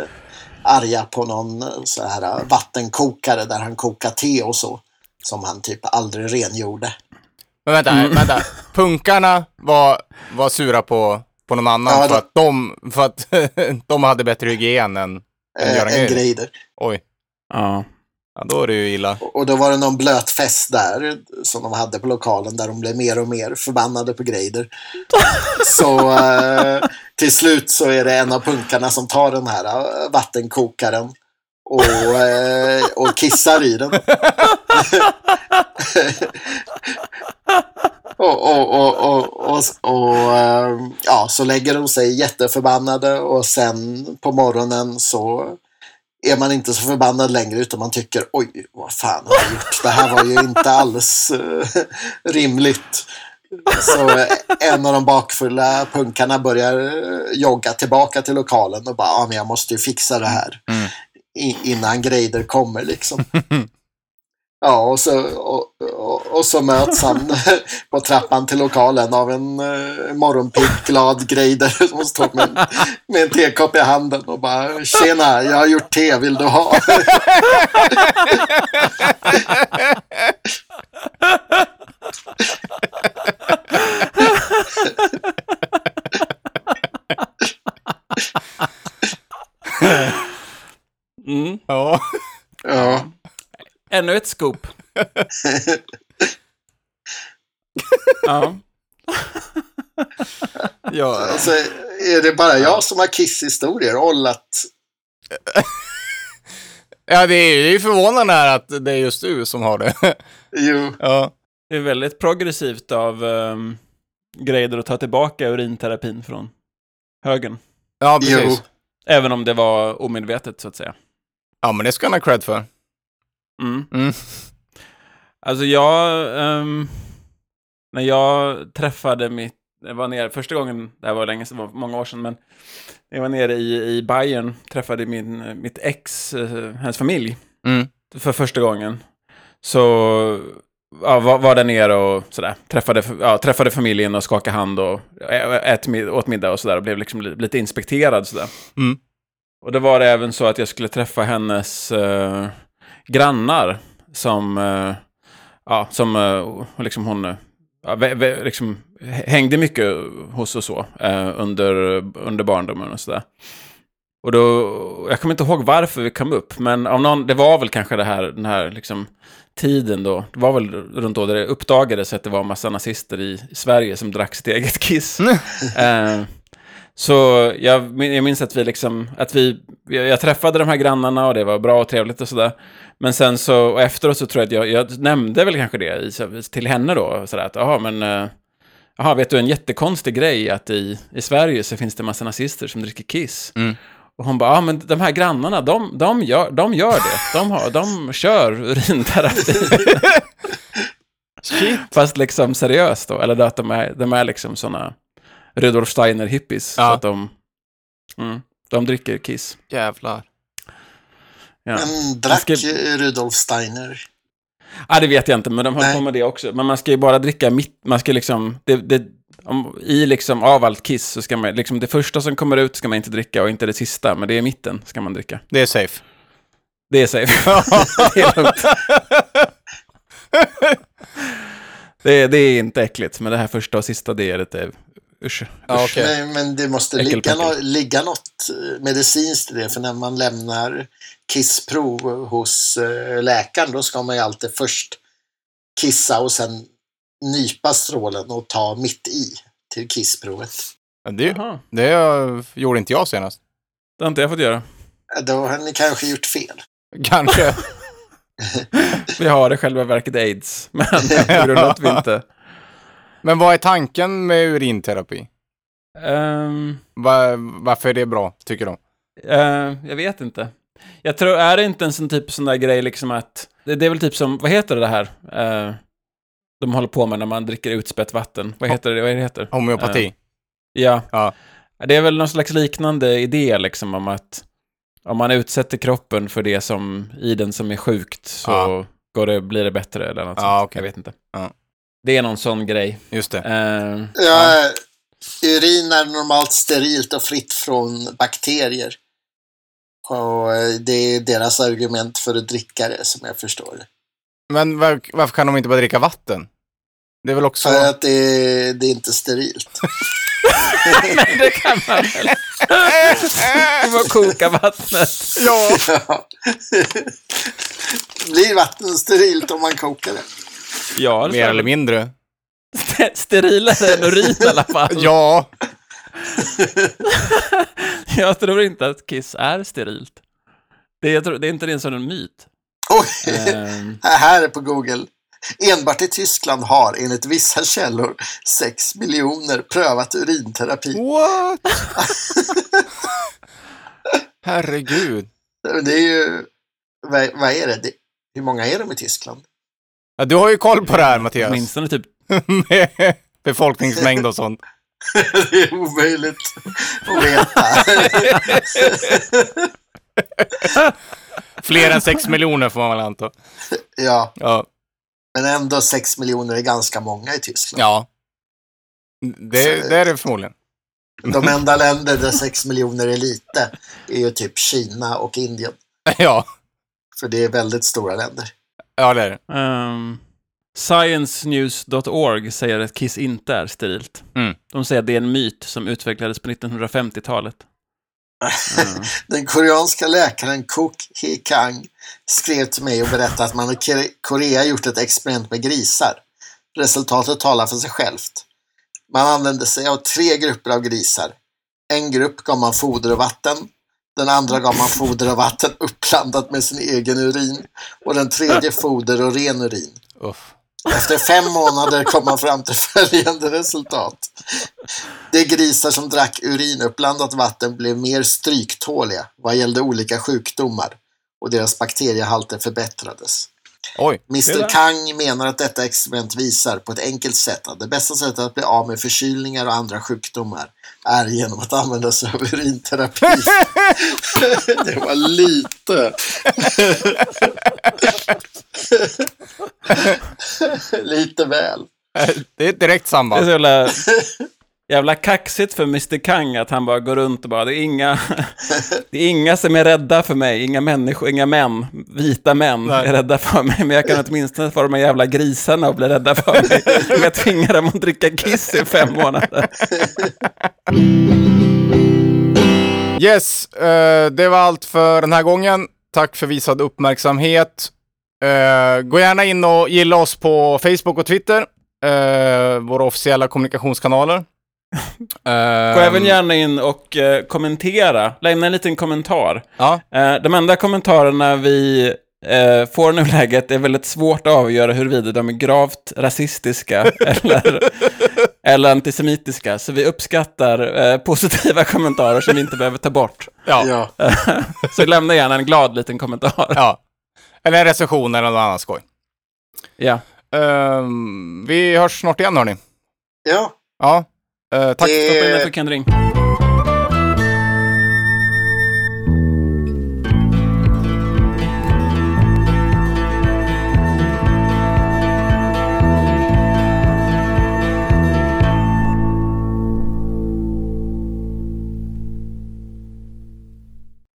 arga på någon eh, så här eh, vattenkokare där han kokade te och så. Som han typ aldrig rengjorde. Men vänta, vänta. Punkarna var, var sura på, på någon annan Ja, för, det- att de, för att de hade bättre hygien än, än Eh, Göran. Greider. Oj, Ja. Ja, då är det ju illa. Och då var det någon blöt fest där som de hade på lokalen där de blev mer och mer förbannade på Greider. Så eh, till slut så är det en av punkarna som tar den här eh, vattenkokaren och, eh, och kissar i den. och, och, och, och, och, och eh, ja, så lägger de sig jätteförbannade och sen på morgonen så är man inte så förbannad längre utan man tycker oj, vad fan har jag gjort? Det här var ju inte alls eh, rimligt. Så eh, en av de bakfulla punkarna börjar eh, jogga tillbaka till lokalen och bara, ja men jag måste ju fixa det här Mm. innan Greider kommer liksom. Ja, och så, och, och, och så möts han på trappan till lokalen av en uh, morgonpigg, glad Greider som står med, en- med en tekopp i handen och bara Tjena, jag har gjort te, vill du ha? Mm. Ja. Ja, Ännu ett scoop. ja. ja. alltså, är det bara jag som har kisshistorier? Ollat? Ja, det är ju förvånande här att det är just du som har det. Jo, ja. Det är väldigt progressivt av um, Greider att ta tillbaka urinterapin från högen. ja, jo. precis. Även om det var omedvetet, så att säga. Ja, men det ska han ha cred för. Mm. Mm. Alltså jag, ehm, när jag träffade mitt, jag var nere, första gången, det här var länge sedan, var många år sedan, men jag var nere i, i Bayern, träffade min, mitt ex, eh, hennes familj, Mm. för första gången. Så ja, var, var där nere och sådär, träffade, ja, träffade familjen och skakade hand och ät, åt middag och sådär, och blev liksom li- lite inspekterad sådär. Mm. Och det var det även så att jag skulle träffa hennes eh, grannar som, eh, ja, som eh, liksom hon eh, ja, liksom hängde mycket hos och så under, under barndomen och sådär. Och då, jag kommer inte ihåg varför vi kom upp, men av någon, det var väl kanske det här, den här liksom tiden då, det var väl runt då det uppdagades att det var massa nazister i Sverige som drack sitt eget kiss. eh, så jag, jag minns att vi liksom, att vi, jag, träffade de här grannarna och det var bra och trevligt och sådär. Men sen så, och efteråt så tror jag att jag, jag nämnde väl kanske det i, till henne då, sådär att, jaha men, eh, jaha vet du en jättekonstig grej att i, i Sverige så finns det massa nazister som dricker kiss. Mm. Och hon bara, ja men de här grannarna, de, de, gör, de gör det. De, har, de kör urinterapi. Fast liksom seriöst då, eller att de är, de är liksom sådana Rudolf Steiner-hippies. Så Ja. att de, mm, de dricker kiss. Jävlar. Ja. men drack ska- Rudolf Steiner? Ah, det vet jag inte, men de höll Nej. på med det också. Men man ska ju bara dricka mitt, man ska liksom, det, det, om, i liksom av allt kiss så ska man, liksom det första som kommer ut ska man inte dricka och inte det sista, men det är mitten ska man dricka. Det är safe. Det är safe. det är lugnt. det, det är inte äckligt, men det här första och sista, det är lite, usch. Ja, usch. okej. Men, men det måste ligga, ligga något eh, medicinskt i det. För när man lämnar kissprov hos eh, läkaren då ska man ju alltid först kissa och sen nypa strålen och ta mitt i till kissprovet. Det, det gjorde inte jag senast. det har inte jag fått göra. Eh, Då har ni kanske gjort fel. Kanske. Vi har i själva verket aids, men på grund av att vi inte... Men vad är tanken med urinterapi? Ehm, Va, varför är det bra, tycker de? Eh, jag vet inte. Jag tror, är det inte en sån typ sån där grej liksom att... Det, det är väl typ som, vad heter det här? Eh, de håller på med när man dricker utspätt vatten. Vad heter det? Vad det heter? Homeopati. Eh, ja. Ja. Det är väl någon slags liknande idé liksom om att om man utsätter kroppen för det som i den som är sjukt så, Ja. och det blir det bättre eller något Ja, sånt. okej. Jag vet inte. Ja. Det är någon sån grej. Just det. Eh, Ja, Urin är normalt sterilt och fritt från bakterier. Och eh, det är deras argument för att dricka det som jag förstår det. Men var, varför kan de inte bara dricka vatten? Det är väl också... För att det är, det är inte sterilt. men det kan man väl. Det var koka vattnet. Ja. Ja. Blir vatten sterilt om man kokar det? Ja, det Mer eller mindre. St- Sterilare än urin i alla fall. Ja. Jag tror inte att kiss är sterilt. Det är, det är inte det en sån myt. Oj! Ehm, Här är på Google. Enbart i Tyskland har enligt vissa källor 6 miljoner prövat urinterapi. What? Herregud. Det är ju... Vad, vad är det? det? Hur många är de i Tyskland? Ja, du har ju koll på det här, Mattias. åtminstone typ Med befolkningsmängd och sånt. det är omöjligt att veta. Fler än sex miljoner får man väl anta. ja, Ja. men ändå 6 miljoner är ganska många i Tyskland. Ja. Det, det är det förmodligen. De enda länder där 6 miljoner är lite är ju typ Kina och Indien. Ja. För det är väldigt stora länder. Ja, det är det. Um, Sciencenews.org säger att kiss inte är sterilt. Mm. De säger att det är en myt som utvecklades på 1950-talet. Mm. Den koreanska läkaren Kook Hee Kang skrev till mig och berättade att man i Kore- Korea gjort ett experiment med grisar. Resultatet talar för sig självt. Man använde sig av tre grupper av grisar. En grupp gav man foder och vatten. Den andra gav man foder och vatten uppblandat med sin egen urin. Och den tredje foder och ren urin. Uff. Efter fem månader kom man fram till följande resultat. De grisar som drack urinuppblandat vatten blev mer stryktåliga vad gällde olika sjukdomar och deras bakteriehalter förbättrades. Oj. Mr. Kang menar att detta experiment visar på ett enkelt sätt att det bästa sättet att bli av med förkylningar och andra sjukdomar är genom att använda sig av urinterapi. det var lite. lite väl. Det är ett direkt Det är samband. så jävla, jävla kaxigt för Mr. Kang att han bara går runt och bara, det är inga, det är inga som är rädda för mig, inga människor, inga män, vita män Nej. är rädda för mig, men jag kan åtminstone få de här jävla grisarna att bli rädda för mig. Om jag tvingar dem att dricka kiss i fem månader. Yes, eh, det var allt för den här gången. Tack för visad uppmärksamhet. Eh, gå gärna in och gilla oss på Facebook och Twitter. Eh, våra officiella kommunikationskanaler. Gå även gärna in och eh, kommentera, lämna en liten kommentar. Ja, Eh, de enda kommentarerna vi eh, får nu läget är väldigt svårt att avgöra huruvida de är gravt rasistiska eller, eller antisemitiska. Så vi uppskattar eh, positiva kommentarer som vi inte behöver ta bort. ja. Så lämna gärna en glad liten kommentar. ja. Eller en recension eller något annat skoj. Ja. Ehm, vi hörs snart igen hörni. ja. Ja, tack. Det- Stoppa in den för Ken Ring.